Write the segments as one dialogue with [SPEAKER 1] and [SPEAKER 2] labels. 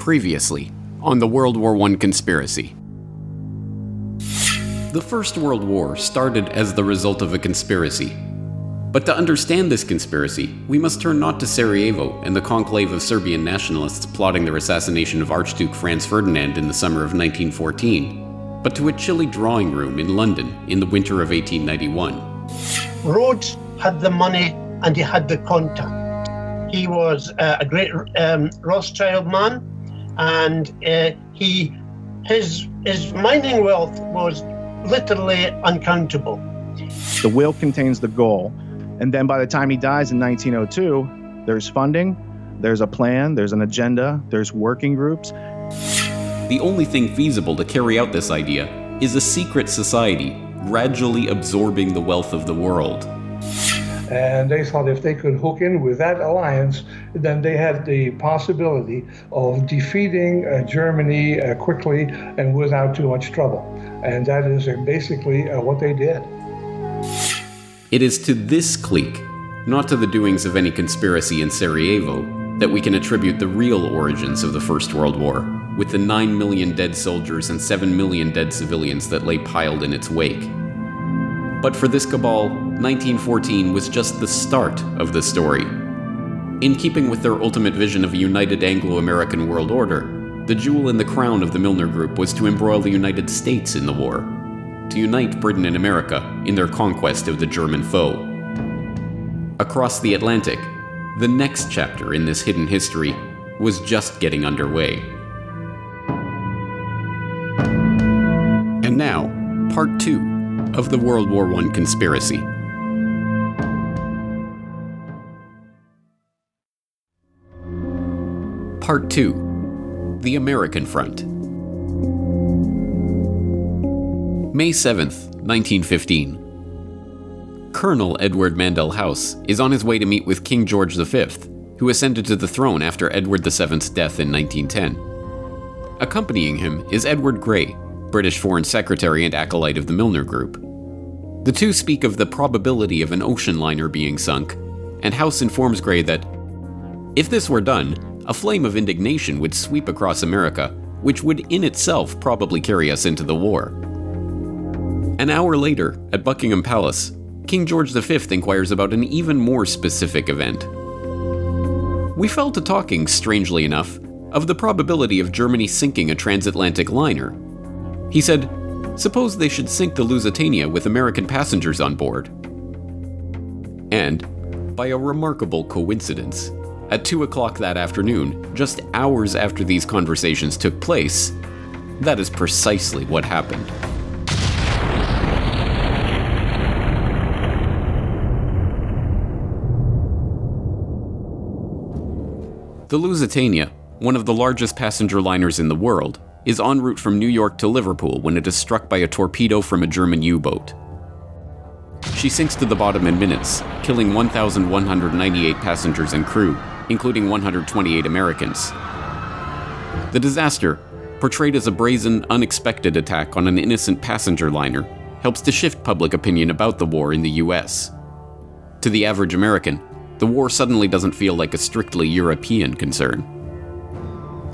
[SPEAKER 1] Previously, on the World War I conspiracy. The First World War started as the result of a conspiracy. But to understand this conspiracy, we must turn not to Sarajevo and the conclave of Serbian nationalists plotting their assassination of Archduke Franz Ferdinand in the summer of 1914, but to a chilly drawing room in London in the winter of 1891.
[SPEAKER 2] Rhodes had the money and he had the contact. He was uh, a great um, Rothschild man, and uh, he his his mining wealth was literally uncountable.
[SPEAKER 3] The will contains the goal, and then by the time he dies in 1902, there's funding, there's a plan, there's an agenda, there's working groups.
[SPEAKER 1] The only thing feasible to carry out this idea is a secret society gradually absorbing the wealth of the world.
[SPEAKER 4] And they thought if they could hook in with that alliance, then they had the possibility of defeating uh, Germany uh, quickly and without too much trouble. And that is uh, basically uh, what they did.
[SPEAKER 1] It is to this clique, not to the doings of any conspiracy in Sarajevo, that we can attribute the real origins of the First World War, with the 9 million dead soldiers and 7 million dead civilians that lay piled in its wake. But for this cabal, 1914 was just the start of the story. In keeping with their ultimate vision of a united Anglo American world order, the jewel in the crown of the Milner Group was to embroil the United States in the war, to unite Britain and America in their conquest of the German foe. Across the Atlantic, the next chapter in this hidden history was just getting underway. And now, part two of the World War I conspiracy. Part 2 The American Front. May 7th, 1915. Colonel Edward Mandell House is on his way to meet with King George V, who ascended to the throne after Edward VII's death in 1910. Accompanying him is Edward Grey, British Foreign Secretary and acolyte of the Milner Group. The two speak of the probability of an ocean liner being sunk, and House informs Grey that, if this were done, a flame of indignation would sweep across America, which would in itself probably carry us into the war. An hour later, at Buckingham Palace, King George V inquires about an even more specific event. We fell to talking, strangely enough, of the probability of Germany sinking a transatlantic liner. He said, Suppose they should sink the Lusitania with American passengers on board. And, by a remarkable coincidence, at 2 o'clock that afternoon, just hours after these conversations took place, that is precisely what happened. The Lusitania, one of the largest passenger liners in the world, is en route from New York to Liverpool when it is struck by a torpedo from a German U boat. She sinks to the bottom in minutes, killing 1,198 passengers and crew, including 128 Americans. The disaster, portrayed as a brazen, unexpected attack on an innocent passenger liner, helps to shift public opinion about the war in the US. To the average American, the war suddenly doesn't feel like a strictly European concern.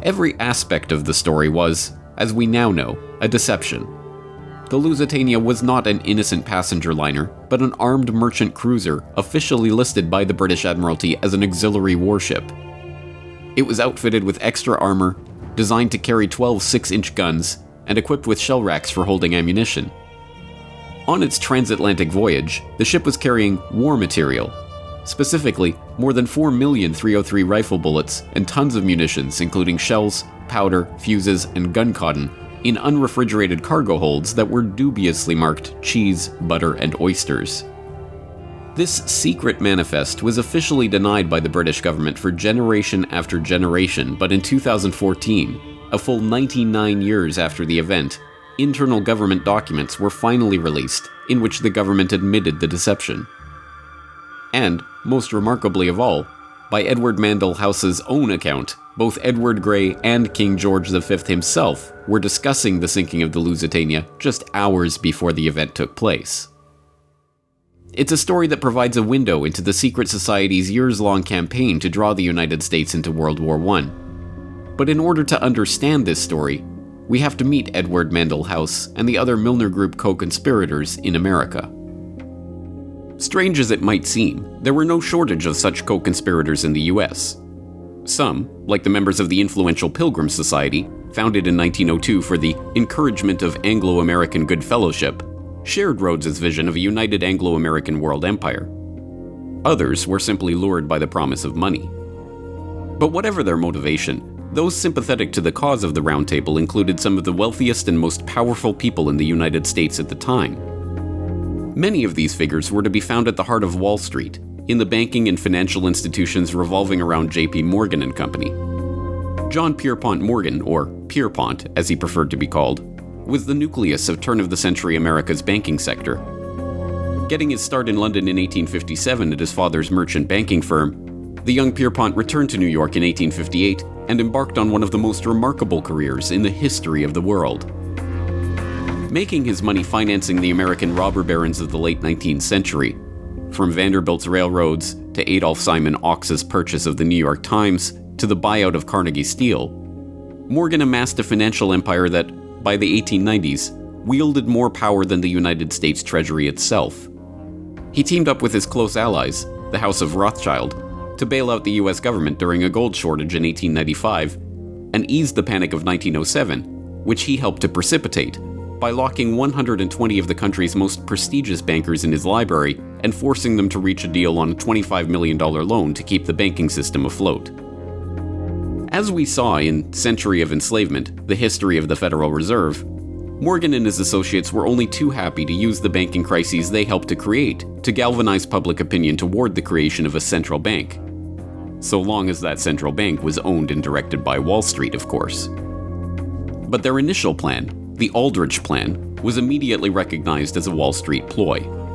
[SPEAKER 1] Every aspect of the story was, as we now know, a deception. The Lusitania was not an innocent passenger liner, but an armed merchant cruiser officially listed by the British Admiralty as an auxiliary warship. It was outfitted with extra armor, designed to carry 12 6 inch guns, and equipped with shell racks for holding ammunition. On its transatlantic voyage, the ship was carrying war material, specifically, more than 4 million 303 rifle bullets and tons of munitions, including shells, powder, fuses, and gun cotton, in unrefrigerated cargo holds that were dubiously marked cheese, butter, and oysters. This secret manifest was officially denied by the British government for generation after generation, but in 2014, a full 99 years after the event, internal government documents were finally released in which the government admitted the deception. And, most remarkably of all, by Edward Mandell House's own account, both Edward Grey and King George V himself were discussing the sinking of the Lusitania just hours before the event took place. It's a story that provides a window into the secret society's years long campaign to draw the United States into World War I. But in order to understand this story, we have to meet Edward Mandell House and the other Milner Group co conspirators in America. Strange as it might seem, there were no shortage of such co conspirators in the US. Some, like the members of the influential Pilgrim Society, founded in 1902 for the encouragement of Anglo American good fellowship, shared Rhodes's vision of a united Anglo American world empire. Others were simply lured by the promise of money. But whatever their motivation, those sympathetic to the cause of the Round Table included some of the wealthiest and most powerful people in the United States at the time. Many of these figures were to be found at the heart of Wall Street, in the banking and financial institutions revolving around J.P. Morgan and Company. John Pierpont Morgan, or Pierpont as he preferred to be called, was the nucleus of turn of the century America's banking sector. Getting his start in London in 1857 at his father's merchant banking firm, the young Pierpont returned to New York in 1858 and embarked on one of the most remarkable careers in the history of the world making his money financing the American robber barons of the late 19th century, from Vanderbilt's railroads to Adolph Simon Ochs's purchase of the New York Times to the buyout of Carnegie Steel. Morgan amassed a financial empire that, by the 1890s, wielded more power than the United States Treasury itself. He teamed up with his close allies, the House of Rothschild, to bail out the US government during a gold shortage in 1895 and ease the Panic of 1907, which he helped to precipitate by locking 120 of the country's most prestigious bankers in his library and forcing them to reach a deal on a $25 million loan to keep the banking system afloat. As we saw in Century of Enslavement, the history of the Federal Reserve, Morgan and his associates were only too happy to use the banking crises they helped to create to galvanize public opinion toward the creation of a central bank. So long as that central bank was owned and directed by Wall Street, of course. But their initial plan, the Aldrich Plan was immediately recognized as a Wall Street ploy.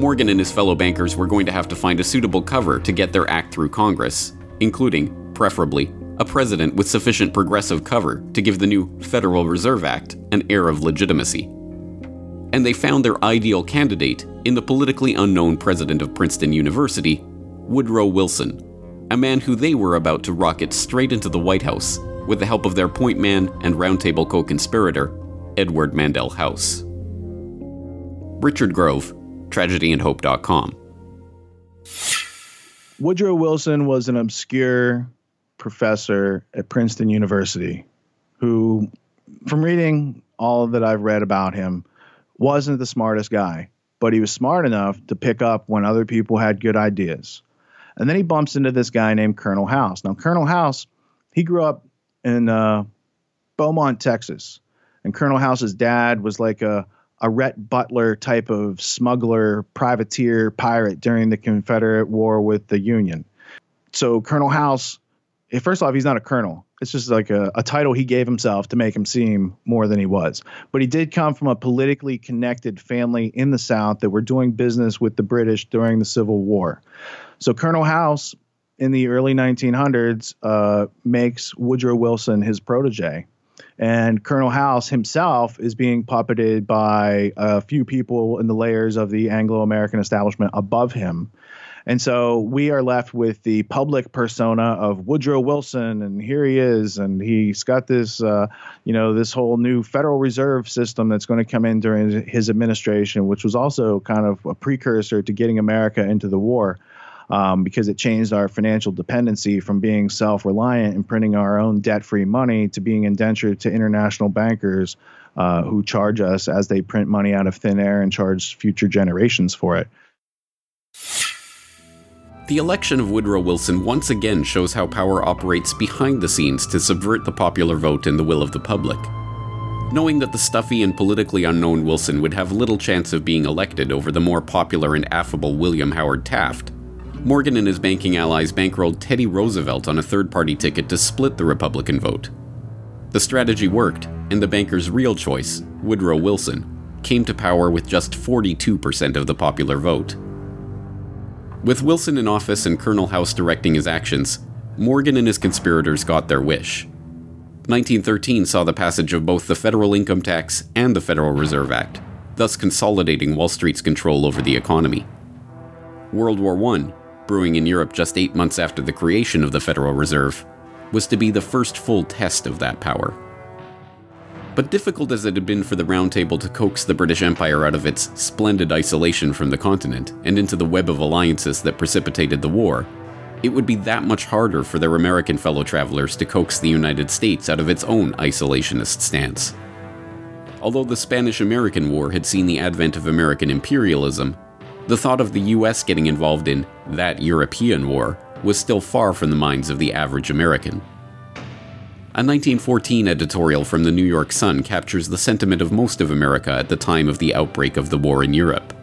[SPEAKER 1] Morgan and his fellow bankers were going to have to find a suitable cover to get their act through Congress, including, preferably, a president with sufficient progressive cover to give the new Federal Reserve Act an air of legitimacy. And they found their ideal candidate in the politically unknown president of Princeton University, Woodrow Wilson, a man who they were about to rocket straight into the White House with the help of their point man and roundtable co conspirator, Edward Mandell House. Richard Grove, tragedyandhope.com.
[SPEAKER 3] Woodrow Wilson was an obscure professor at Princeton University who, from reading all that I've read about him, wasn't the smartest guy, but he was smart enough to pick up when other people had good ideas. And then he bumps into this guy named Colonel House. Now, Colonel House, he grew up in uh, Beaumont, Texas and Colonel House's dad was like a a Rhett Butler type of smuggler, privateer, pirate during the Confederate War with the Union. So Colonel House, eh, first off, he's not a colonel. It's just like a, a title he gave himself to make him seem more than he was. But he did come from a politically connected family in the South that were doing business with the British during the Civil War. So Colonel House in the early 1900s uh, makes Woodrow Wilson his protege and Colonel House himself is being puppeted by a few people in the layers of the Anglo American establishment above him. And so we are left with the public persona of Woodrow Wilson, and here he is, and he's got this, uh, you know, this whole new Federal Reserve system that's going to come in during his administration, which was also kind of a precursor to getting America into the war um, because it changed our financial dependency from being self reliant and printing our own debt free money to being indentured to international bankers uh, who charge us as they print money out of thin air and charge future generations for it.
[SPEAKER 1] The election of Woodrow Wilson once again shows how power operates behind the scenes to subvert the popular vote and the will of the public. Knowing that the stuffy and politically unknown Wilson would have little chance of being elected over the more popular and affable William Howard Taft, Morgan and his banking allies bankrolled Teddy Roosevelt on a third party ticket to split the Republican vote. The strategy worked, and the banker's real choice, Woodrow Wilson, came to power with just 42% of the popular vote. With Wilson in office and Colonel House directing his actions, Morgan and his conspirators got their wish. 1913 saw the passage of both the Federal Income Tax and the Federal Reserve Act, thus consolidating Wall Street's control over the economy. World War I brewing in Europe just eight months after the creation of the Federal Reserve, was to be the first full test of that power. But difficult as it had been for the Round Table to coax the British Empire out of its splendid isolation from the continent and into the web of alliances that precipitated the war, it would be that much harder for their American fellow travelers to coax the United States out of its own isolationist stance. Although the Spanish American War had seen the advent of American imperialism, the thought of the US getting involved in that European war was still far from the minds of the average American. A 1914 editorial from the New York Sun captures the sentiment of most of America at the time of the outbreak of the war in Europe.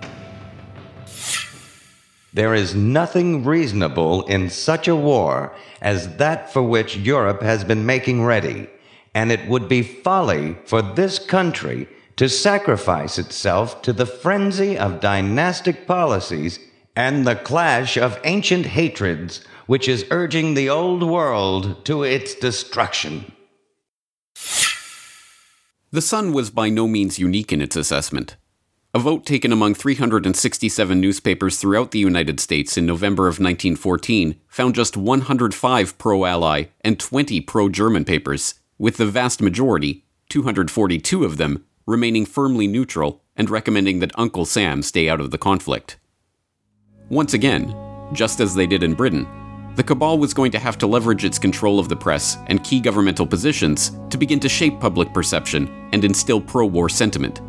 [SPEAKER 5] There is nothing reasonable in such a war as that for which Europe has been making ready, and it would be folly for this country to sacrifice itself to the frenzy of dynastic policies and the clash of ancient hatreds which is urging the old world to its destruction.
[SPEAKER 1] The Sun was by no means unique in its assessment. A vote taken among 367 newspapers throughout the United States in November of 1914 found just 105 pro Ally and 20 pro German papers, with the vast majority, 242 of them, remaining firmly neutral and recommending that Uncle Sam stay out of the conflict. Once again, just as they did in Britain, the cabal was going to have to leverage its control of the press and key governmental positions to begin to shape public perception and instill pro war sentiment.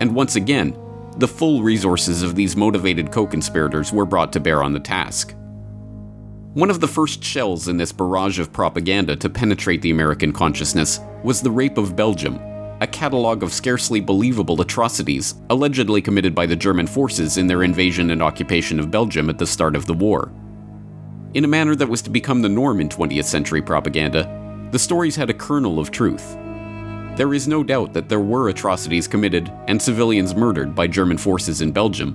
[SPEAKER 1] And once again, the full resources of these motivated co conspirators were brought to bear on the task. One of the first shells in this barrage of propaganda to penetrate the American consciousness was the rape of Belgium, a catalogue of scarcely believable atrocities allegedly committed by the German forces in their invasion and occupation of Belgium at the start of the war. In a manner that was to become the norm in 20th century propaganda, the stories had a kernel of truth. There is no doubt that there were atrocities committed and civilians murdered by German forces in Belgium.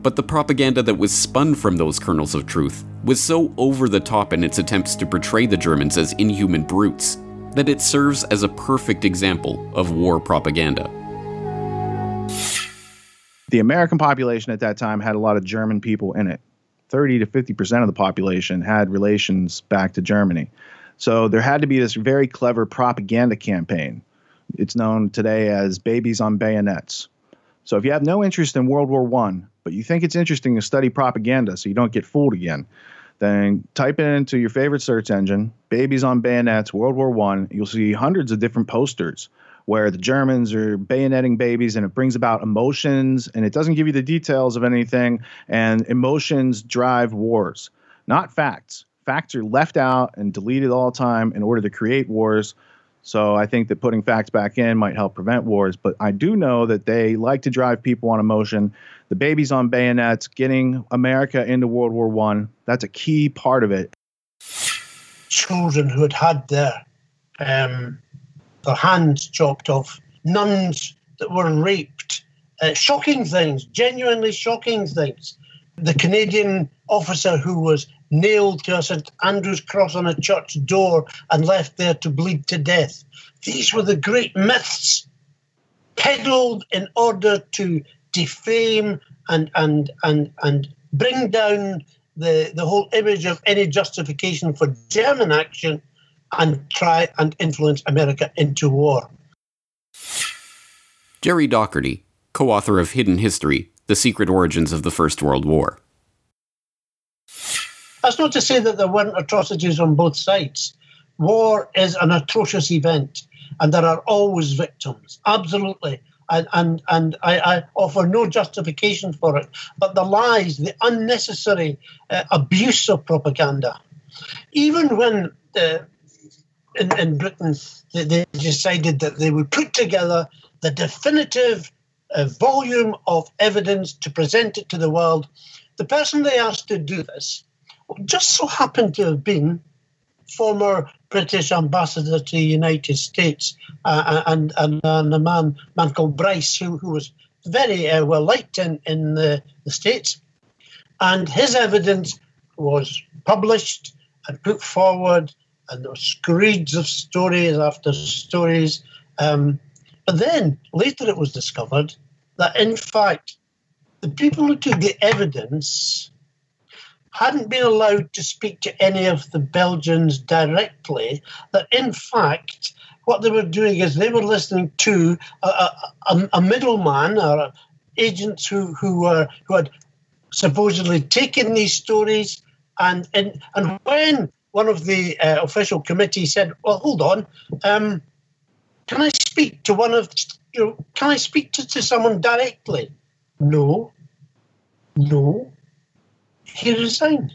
[SPEAKER 1] But the propaganda that was spun from those kernels of truth was so over the top in its attempts to portray the Germans as inhuman brutes that it serves as a perfect example of war propaganda.
[SPEAKER 3] The American population at that time had a lot of German people in it. 30 to 50% of the population had relations back to Germany. So there had to be this very clever propaganda campaign. It's known today as babies on bayonets. So if you have no interest in World War One, but you think it's interesting to study propaganda so you don't get fooled again, then type it into your favorite search engine, babies on bayonets, World War One. You'll see hundreds of different posters where the Germans are bayoneting babies and it brings about emotions and it doesn't give you the details of anything. And emotions drive wars, not facts. Facts are left out and deleted all the time in order to create wars. So I think that putting facts back in might help prevent wars. But I do know that they like to drive people on emotion. The babies on bayonets, getting America into World War One, that's a key part of it.
[SPEAKER 2] Children who had had their um, their hands chopped off, nuns that were raped, uh, shocking things, genuinely shocking things. The Canadian officer who was nailed to a St Andrew's cross on a church door and left there to bleed to death. These were the great myths peddled in order to defame and and and and bring down the, the whole image of any justification for German action and try and influence America into war.
[SPEAKER 1] Gerry Docherty, co author of Hidden History The Secret Origins of the First World War.
[SPEAKER 2] That's not to say that there weren't atrocities on both sides. War is an atrocious event, and there are always victims, absolutely. And, and, and I, I offer no justification for it. But the lies, the unnecessary uh, abuse of propaganda, even when the in, in Britain, they, they, decided that they would put together the definitive uh, volume of evidence to present it to the world. The person they asked to do this just so happened to have been former British ambassador to the United States uh, and, and, and a man, man called Bryce, who, who was very uh, well liked in, in the, the States. And his evidence was published and put forward and there were screeds of stories after stories. Um, but then later it was discovered that, in fact, the people who took the evidence hadn't been allowed to speak to any of the Belgians directly, that in fact, what they were doing is they were listening to a, a, a middleman or agents who, who were who had supposedly taken these stories and and, and when one of the uh, official committee said, "Well, hold on, um, can I speak to one of you know, can I speak to, to someone directly?" No, no. He resigned.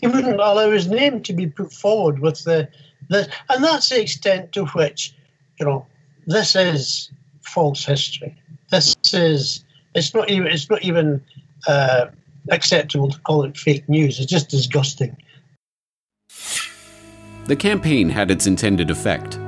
[SPEAKER 2] He wouldn't allow his name to be put forward with the, the and that's the extent to which, you know, this is false history. This is it's not even it's not even uh, acceptable to call it fake news. It's just disgusting.
[SPEAKER 1] The campaign had its intended effect.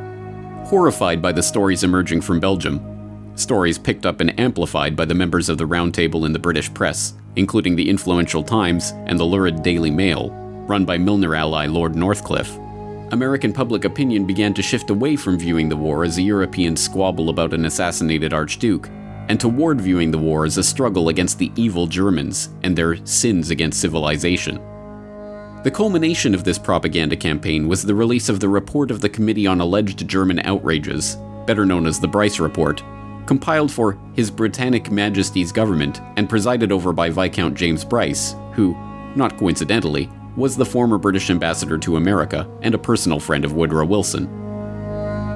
[SPEAKER 1] Horrified by the stories emerging from Belgium, stories picked up and amplified by the members of the Round Table in the British press, including the influential Times and the lurid Daily Mail, run by Milner ally Lord Northcliffe, American public opinion began to shift away from viewing the war as a European squabble about an assassinated Archduke, and toward viewing the war as a struggle against the evil Germans and their sins against civilization. The culmination of this propaganda campaign was the release of the report of the Committee on Alleged German Outrages, better known as the Bryce Report, compiled for His Britannic Majesty's government and presided over by Viscount James Bryce, who, not coincidentally, was the former British ambassador to America and a personal friend of Woodrow Wilson.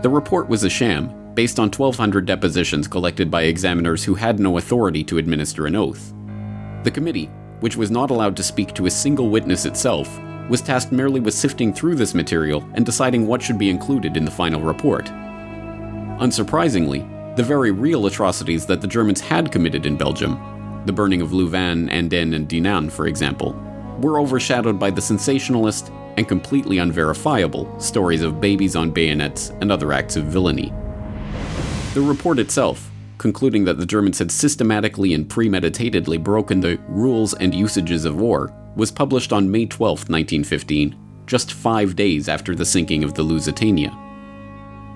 [SPEAKER 1] The report was a sham, based on 1,200 depositions collected by examiners who had no authority to administer an oath. The committee, which was not allowed to speak to a single witness itself, was tasked merely with sifting through this material and deciding what should be included in the final report. Unsurprisingly, the very real atrocities that the Germans had committed in Belgium, the burning of Louvain, Andenne, and Dinant, for example, were overshadowed by the sensationalist and completely unverifiable stories of babies on bayonets and other acts of villainy. The report itself, concluding that the Germans had systematically and premeditatedly broken the rules and usages of war, was published on May 12, 1915, just five days after the sinking of the Lusitania.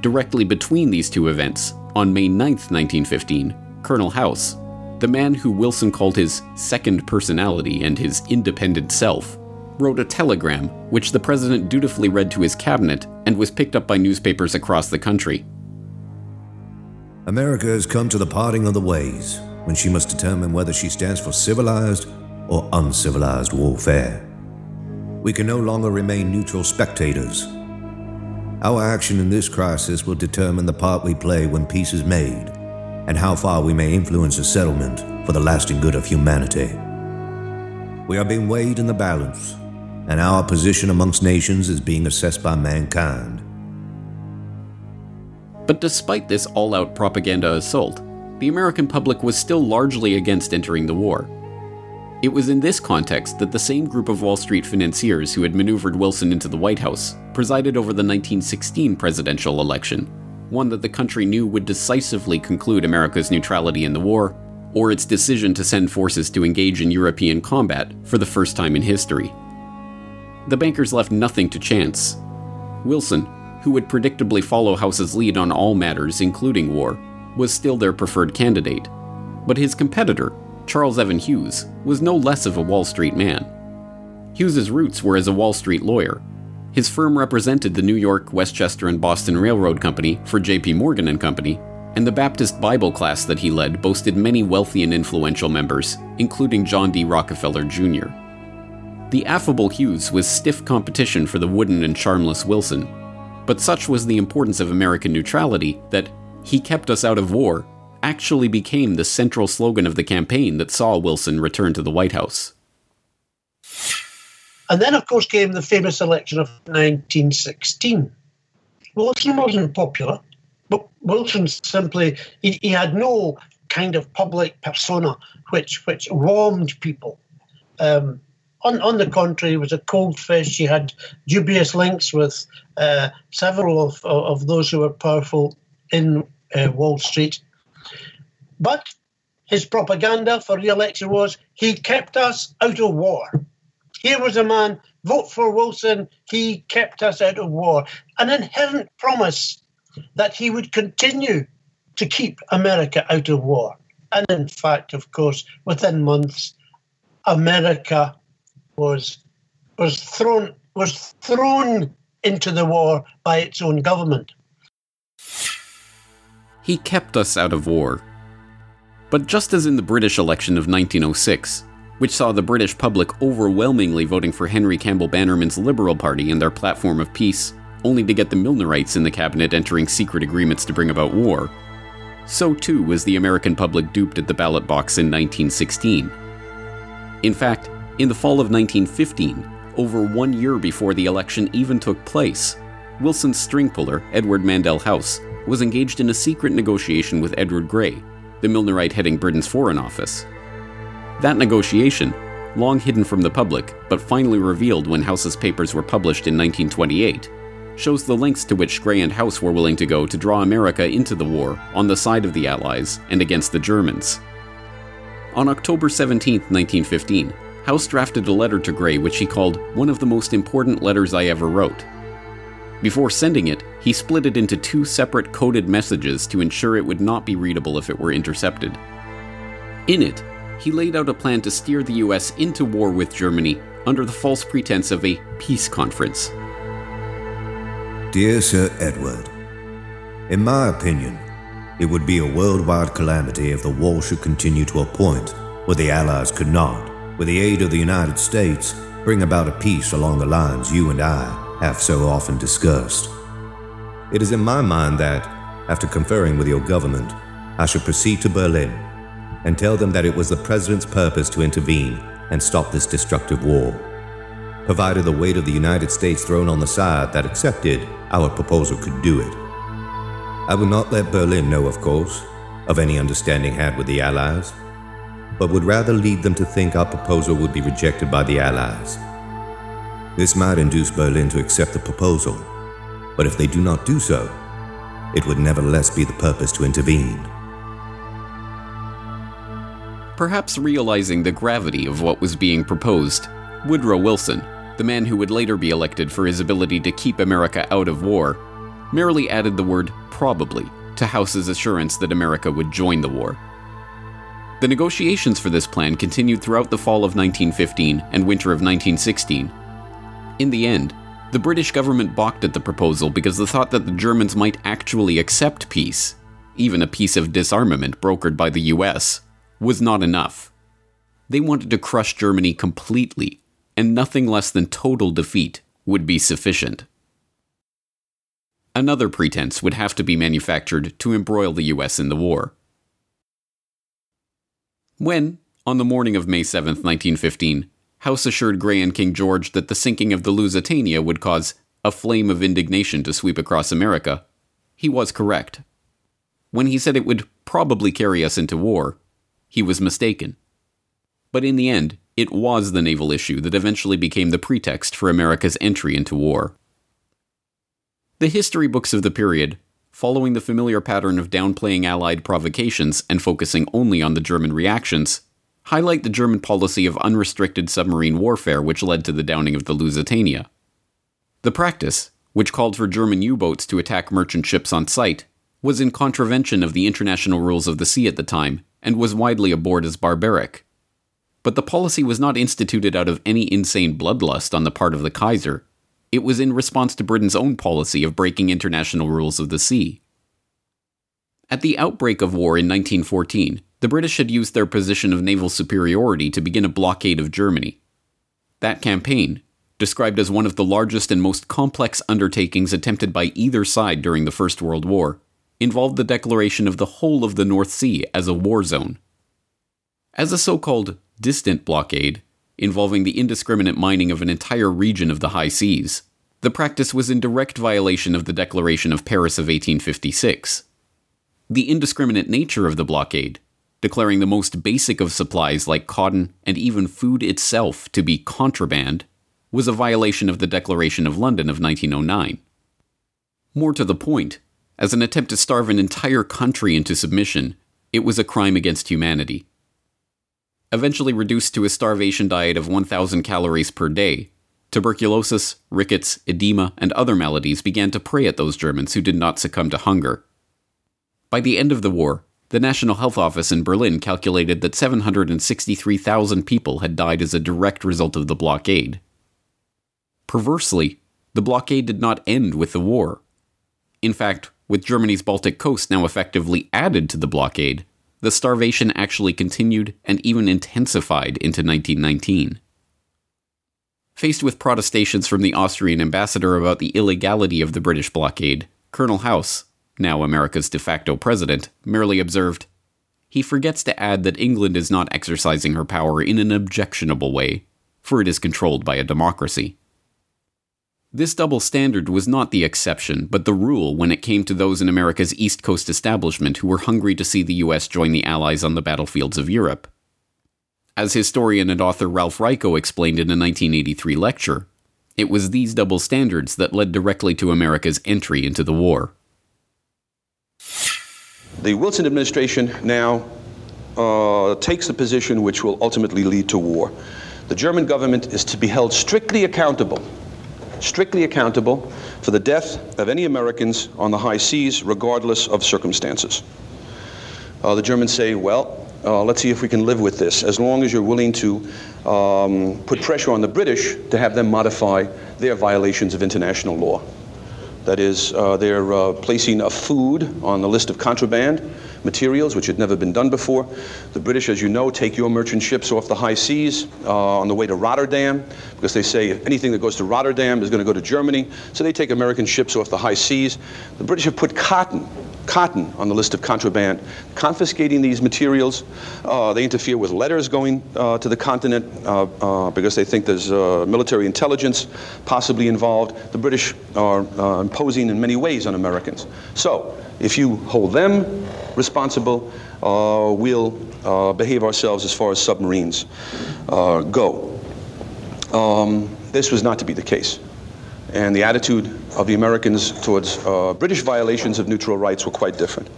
[SPEAKER 1] Directly between these two events, on May 9, 1915, Colonel House, the man who Wilson called his second personality and his independent self, wrote a telegram which the president dutifully read to his cabinet and was picked up by newspapers across the country.
[SPEAKER 6] America has come to the parting of the ways when she must determine whether she stands for civilized or uncivilized warfare. We can no longer remain neutral spectators. Our action in this crisis will determine the part we play when peace is made and how far we may influence a settlement for the lasting good of humanity. We are being weighed in the balance, and our position amongst nations is being assessed by mankind.
[SPEAKER 1] But despite this all out propaganda assault, the American public was still largely against entering the war. It was in this context that the same group of Wall Street financiers who had maneuvered Wilson into the White House presided over the 1916 presidential election, one that the country knew would decisively conclude America's neutrality in the war, or its decision to send forces to engage in European combat for the first time in history. The bankers left nothing to chance. Wilson, who would predictably follow House's lead on all matters, including war, was still their preferred candidate. But his competitor, Charles Evan Hughes, was no less of a Wall Street man. Hughes's roots were as a Wall Street lawyer. His firm represented the New York, Westchester, and Boston Railroad Company for J.P. Morgan and Company, and the Baptist Bible class that he led boasted many wealthy and influential members, including John D. Rockefeller Jr. The affable Hughes was stiff competition for the wooden and charmless Wilson, but such was the importance of American neutrality that he kept us out of war actually became the central slogan of the campaign that saw Wilson return to the White House.
[SPEAKER 2] And then, of course, came the famous election of 1916. Wilson wasn't popular, but Wilson simply, he, he had no kind of public persona which, which warmed people. Um, on, on the contrary, he was a cold fish. He had dubious links with uh, several of, of those who were powerful in uh, Wall Street. But his propaganda for re election was he kept us out of war. Here was a man, vote for Wilson, he kept us out of war. An inherent promise that he would continue to keep America out of war. And in fact, of course, within months, America was was thrown was thrown into the war by its own government.
[SPEAKER 1] He kept us out of war. But just as in the British election of 1906, which saw the British public overwhelmingly voting for Henry Campbell Bannerman's Liberal Party and their platform of peace, only to get the Milnerites in the cabinet entering secret agreements to bring about war, so too was the American public duped at the ballot box in 1916. In fact, in the fall of 1915, over one year before the election even took place, Wilson's string puller, Edward Mandell House, was engaged in a secret negotiation with Edward Grey, the Milnerite heading Britain's Foreign Office. That negotiation, long hidden from the public but finally revealed when House's papers were published in 1928, shows the lengths to which Grey and House were willing to go to draw America into the war on the side of the Allies and against the Germans. On October 17, 1915, House drafted a letter to Grey which he called one of the most important letters I ever wrote. Before sending it, he split it into two separate coded messages to ensure it would not be readable if it were intercepted. In it, he laid out a plan to steer the US into war with Germany under the false pretense of a peace conference.
[SPEAKER 6] Dear Sir Edward, in my opinion, it would be a worldwide calamity if the war should continue to a point where the Allies could not, with the aid of the United States, bring about a peace along the lines you and I have so often discussed. It is in my mind that, after conferring with your government, I should proceed to Berlin and tell them that it was the President's purpose to intervene and stop this destructive war provided the weight of the United States thrown on the side that accepted our proposal could do it. I would not let Berlin know, of course, of any understanding had with the Allies, but would rather lead them to think our proposal would be rejected by the Allies. This might induce Berlin to accept the proposal, but if they do not do so, it would nevertheless be the purpose to intervene.
[SPEAKER 1] Perhaps realizing the gravity of what was being proposed, Woodrow Wilson, the man who would later be elected for his ability to keep America out of war, merely added the word probably to House's assurance that America would join the war. The negotiations for this plan continued throughout the fall of 1915 and winter of 1916. In the end, the British government balked at the proposal because the thought that the Germans might actually accept peace, even a peace of disarmament brokered by the US, was not enough. They wanted to crush Germany completely and nothing less than total defeat would be sufficient. Another pretense would have to be manufactured to embroil the US in the war. When, on the morning of May 7, 1915, House assured Grey and King George that the sinking of the Lusitania would cause a flame of indignation to sweep across America, he was correct. When he said it would probably carry us into war, he was mistaken. But in the end, it was the naval issue that eventually became the pretext for America's entry into war. The history books of the period, following the familiar pattern of downplaying Allied provocations and focusing only on the German reactions, highlight the German policy of unrestricted submarine warfare which led to the downing of the Lusitania. The practice, which called for German U boats to attack merchant ships on sight, was in contravention of the international rules of the sea at the time and was widely abhorred as barbaric. But the policy was not instituted out of any insane bloodlust on the part of the Kaiser. It was in response to Britain's own policy of breaking international rules of the sea. At the outbreak of war in 1914, the British had used their position of naval superiority to begin a blockade of Germany. That campaign, described as one of the largest and most complex undertakings attempted by either side during the First World War, involved the declaration of the whole of the North Sea as a war zone. As a so called distant blockade, involving the indiscriminate mining of an entire region of the high seas, the practice was in direct violation of the Declaration of Paris of 1856. The indiscriminate nature of the blockade, declaring the most basic of supplies like cotton and even food itself to be contraband, was a violation of the Declaration of London of 1909. More to the point, as an attempt to starve an entire country into submission, it was a crime against humanity eventually reduced to a starvation diet of 1,000 calories per day, tuberculosis, rickets, edema, and other maladies began to prey at those Germans who did not succumb to hunger. By the end of the war, the National Health Office in Berlin calculated that 763,000 people had died as a direct result of the blockade. Perversely, the blockade did not end with the war. In fact, with Germany's Baltic coast now effectively added to the blockade, the starvation actually continued and even intensified into 1919. Faced with protestations from the Austrian ambassador about the illegality of the British blockade, Colonel House, now America's de facto president, merely observed, He forgets to add that England is not exercising her power in an objectionable way, for it is controlled by a democracy. This double standard was not the exception, but the rule when it came to those in America's East Coast establishment who were hungry to see the US join the Allies on the battlefields of Europe. As historian and author Ralph Raico explained in a 1983 lecture, it was these double standards that led directly to America's entry into the war.
[SPEAKER 7] The Wilson administration now uh, takes the position which will ultimately lead to war. The German government is to be held strictly accountable strictly accountable for the death of any Americans on the high seas, regardless of circumstances. Uh, the Germans say, well, uh, let's see if we can live with this, as long as you're willing to um, put pressure on the British to have them modify their violations of international law. That is, uh, they're uh, placing a food on the list of contraband materials, which had never been done before. The British, as you know, take your merchant ships off the high seas uh, on the way to Rotterdam because they say anything that goes to Rotterdam is going to go to Germany. So they take American ships off the high seas. The British have put cotton cotton on the list of contraband, confiscating these materials. Uh, they interfere with letters going uh, to the continent uh, uh because they think there's uh, military intelligence possibly involved. The British are imposing in many ways on Americans. So, if you hold them responsible, we'll behave ourselves as far as submarines go. Um, this was not to be the case and the attitude of the Americans towards uh, British violations of neutral rights were quite different.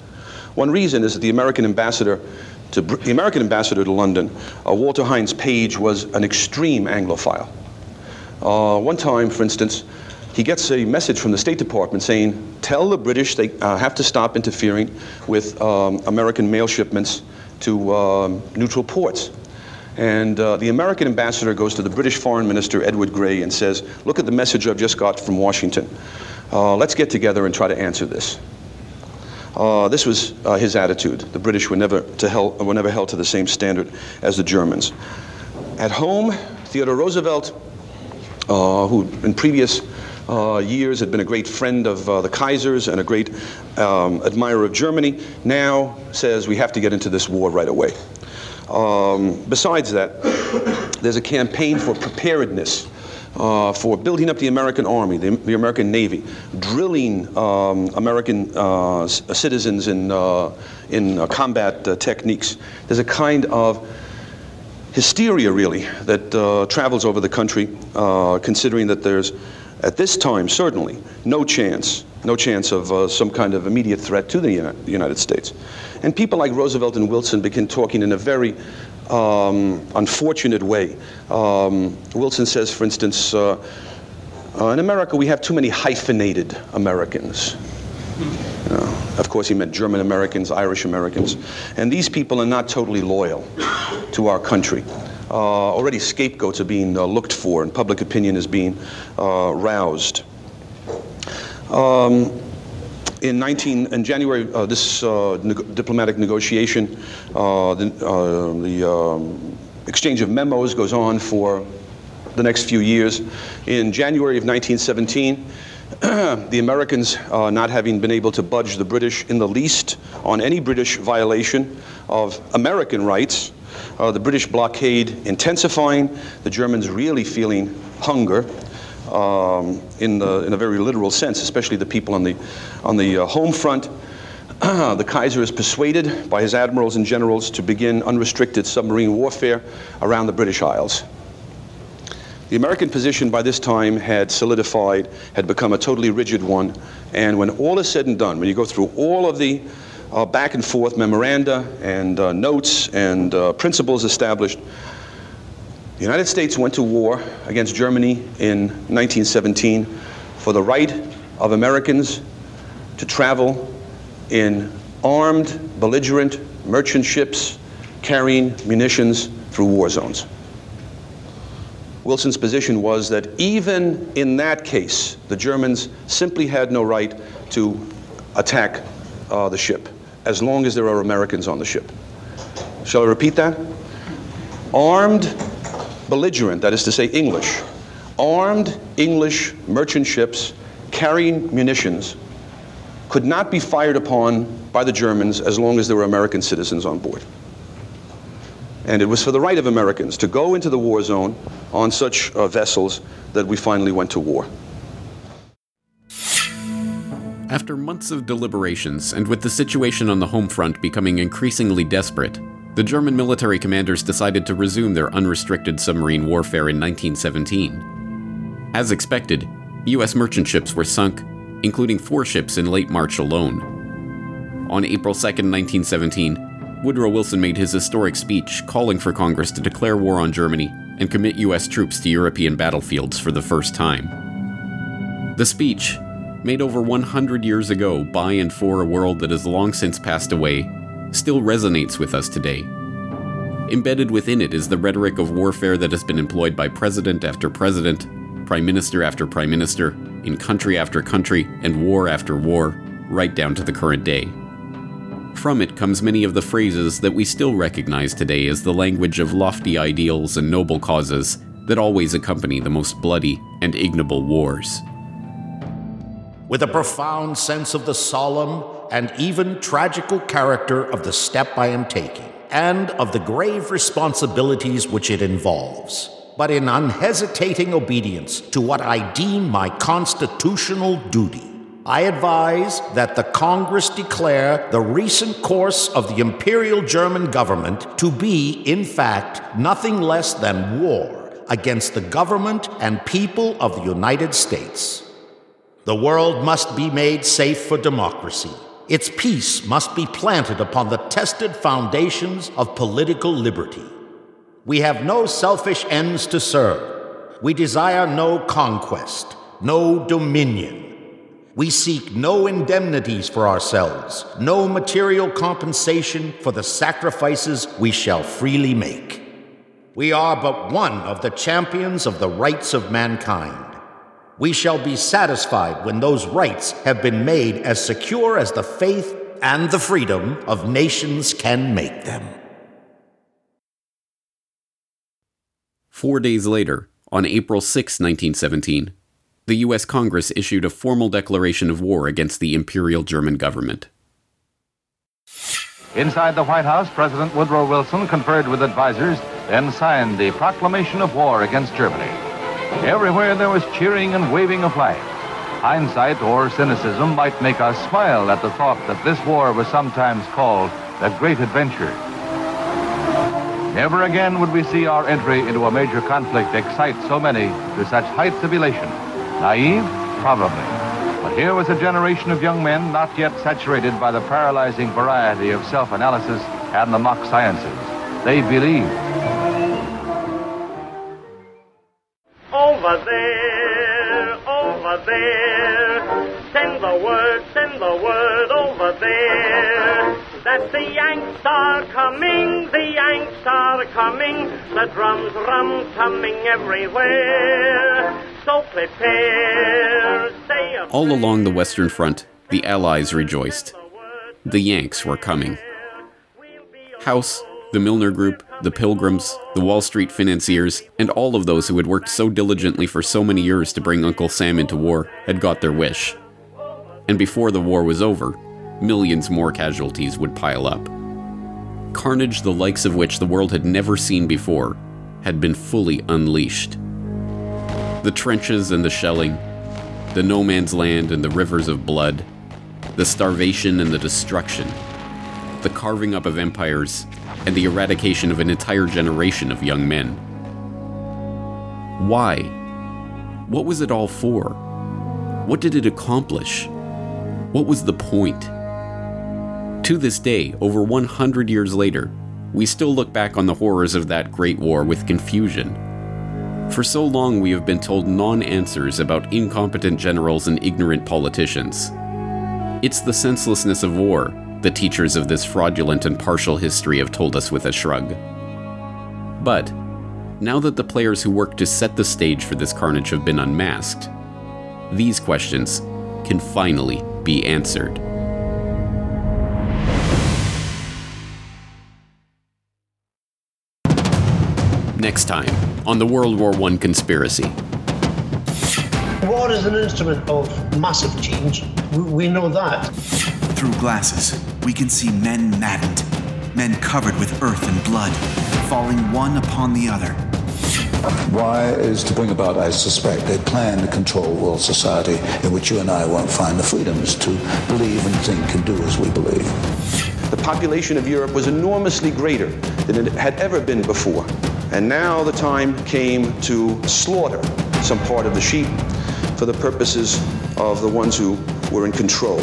[SPEAKER 7] One reason is that the American ambassador to the American ambassador to London, uh, Walter Hines Page, was an extreme Anglophile. Uh, one time, for instance, he gets a message from the State Department saying, "Tell the British they uh, have to stop interfering with um, American mail shipments to um, neutral ports." And uh, the American ambassador goes to the British Foreign Minister, Edward Grey, and says, Look at the message I've just got from Washington. Uh, let's get together and try to answer this. Uh, this was uh, his attitude. The British were never, to were never held to the same standard as the Germans. At home, Theodore Roosevelt, uh, who in previous uh, years had been a great friend of uh, the Kaisers and a great um, admirer of Germany, now says we have to get into this war right away. Um, besides that, there's a campaign for preparedness. Uh, for building up the American Army, the, the American Navy, drilling um, American uh, citizens in, uh, in uh, combat uh, techniques. There's a kind of hysteria, really, that uh, travels over the country, considering that there's, at this time, certainly, no chance, no chance of some kind of immediate threat to the United States. And people like Roosevelt and Wilson begin talking in a very um, unfortunate way. Um, Wilson says, for instance, uh, uh, in America we have too many hyphenated Americans. of course, he meant German Americans, Irish Americans. And these people are not totally loyal to our country. Uh, already scapegoats are being uh, looked for, and public opinion is being uh, roused. Um, in 19 in January, uh, this uh, diplomatic negotiation, uh, the, the um, exchange of memos goes on for the next few years. In January of 1917, the Americans, not having been able to budge the British in the least on any British violation of American rights, uh, the British blockade intensifying, the Germans really feeling hunger um, in, the, in a very literal sense, especially the people on the, on the uh, home front. the Kaiser is persuaded by his admirals and generals to begin unrestricted submarine warfare around the British Isles. The American position by this time had solidified, had become a totally rigid one, and when all is said and done, when you go through all of the uh, back and forth memoranda and uh, notes and uh, principles established, the United States went to war against Germany in 1917 for the right of Americans to travel in armed, belligerent merchant ships carrying munitions through war zones. Wilson's position was that even in that case, the Germans simply had no right to attack uh, the ship as long as there are Americans on the ship. Shall I repeat that? Armed belligerent, that is to say, English, armed English merchant ships carrying munitions could not be fired upon by the Germans as long as there were American citizens on board. And it was for the right of Americans to go into the war zone on such uh, vessels that we finally went to war.
[SPEAKER 1] After months of deliberations, and with the situation on the home front becoming increasingly desperate, the German military commanders decided to resume their unrestricted submarine warfare in 1917. As expected, U.S. merchant ships were sunk, including four ships in late March alone. On April 2, 1917, Woodrow Wilson made his historic speech calling for Congress to declare war on Germany and commit U.S. troops to European battlefields for the first time. The speech, made over 100 years ago by and for a world that has long since passed away, still resonates with us today. Embedded within it is the rhetoric of warfare that has been employed by president after president, prime minister after prime minister, in country after country, and war after war, right down to the current day. From it comes many of the phrases that we still recognize today as the language of lofty ideals and noble causes that always accompany the most bloody and ignoble wars.
[SPEAKER 8] With a profound sense of the solemn and even tragical character of the step I am taking, and of the grave responsibilities which it involves, but in unhesitating obedience to what I deem my constitutional duty. I advise that the Congress declare the recent course of the Imperial German government to be, in fact, nothing less than war against the government and people of the United States. The world must be made safe for democracy. Its peace must be planted upon the tested foundations of political liberty. We have no selfish ends to serve. We desire no conquest, no dominion. We seek no indemnities for ourselves, no material compensation for the sacrifices we shall freely make. We are but one of the champions of the rights of mankind. We shall be satisfied when those rights have been made as secure as the faith and the freedom of nations can make them.
[SPEAKER 1] Four days later, on April 6, 1917, the U.S. Congress issued a formal declaration of war against the Imperial German government.
[SPEAKER 9] Inside the White House, President Woodrow Wilson conferred with advisers, then signed the proclamation of war against Germany. Everywhere there was cheering and waving of flags. Hindsight or cynicism might make us smile at the thought that this war was sometimes called the Great Adventure. Never again would we see our entry into a major conflict excite so many to such heights of elation. Naive? Probably. But here was a generation of young men not yet saturated by the paralyzing variety of self-analysis and the mock sciences. They believed.
[SPEAKER 10] Over there, over there, send the word, send the word over there. That the Yanks are coming, the Yanks are coming, the drums rum coming everywhere. So prepare, say a
[SPEAKER 1] All along the Western Front, the Allies rejoiced. The Yanks were coming. House, the Milner Group, the Pilgrims, the Wall Street financiers, and all of those who had worked so diligently for so many years to bring Uncle Sam into war had got their wish. And before the war was over, millions more casualties would pile up. Carnage the likes of which the world had never seen before had been fully unleashed. The trenches and the shelling, the no man's land and the rivers of blood, the starvation and the destruction, the carving up of empires, and the eradication of an entire generation of young men. Why? What was it all for? What did it accomplish? What was the point? To this day, over 100 years later, we still look back on the horrors of that great war with confusion. For so long, we have been told non answers about incompetent generals and ignorant politicians. It's the senselessness of war the teachers of this fraudulent and partial history have told us with a shrug. But, Now that the players who worked to set the stage for this carnage have been unmasked, these questions can finally be answered. Next time on the World War I conspiracy.
[SPEAKER 2] War is an instrument of massive change. We, we know that.
[SPEAKER 11] Through glasses, we can see men maddened, men covered with earth and blood, falling one upon the other.
[SPEAKER 12] Why is to bring about, I suspect, a plan to control world society in which you and I won't find the freedoms to believe and think and do as we believe.
[SPEAKER 7] The population of Europe was enormously greater than it had ever been before. And now the time came to slaughter some part of the sheep for the purposes of the ones who were in control.